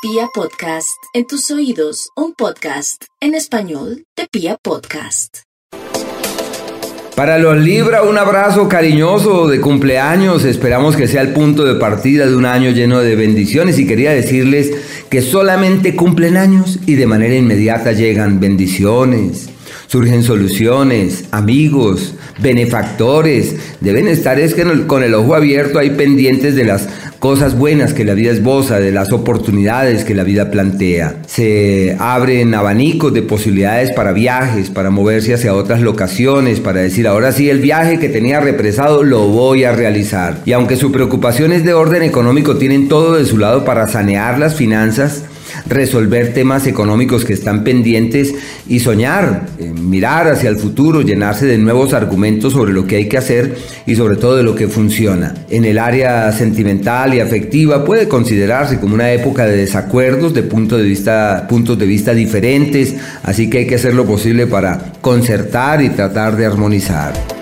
Pia Podcast, en tus oídos, un podcast en español de Pia Podcast. Para los Libra, un abrazo cariñoso de cumpleaños. Esperamos que sea el punto de partida de un año lleno de bendiciones y quería decirles que solamente cumplen años y de manera inmediata llegan bendiciones. Surgen soluciones, amigos, benefactores. Deben estar es que con el ojo abierto hay pendientes de las cosas buenas que la vida esboza, de las oportunidades que la vida plantea. Se abren abanicos de posibilidades para viajes, para moverse hacia otras locaciones, para decir ahora sí el viaje que tenía represado lo voy a realizar. Y aunque su preocupación es de orden económico, tienen todo de su lado para sanear las finanzas resolver temas económicos que están pendientes y soñar, eh, mirar hacia el futuro, llenarse de nuevos argumentos sobre lo que hay que hacer y sobre todo de lo que funciona. En el área sentimental y afectiva puede considerarse como una época de desacuerdos, de, punto de vista, puntos de vista diferentes, así que hay que hacer lo posible para concertar y tratar de armonizar.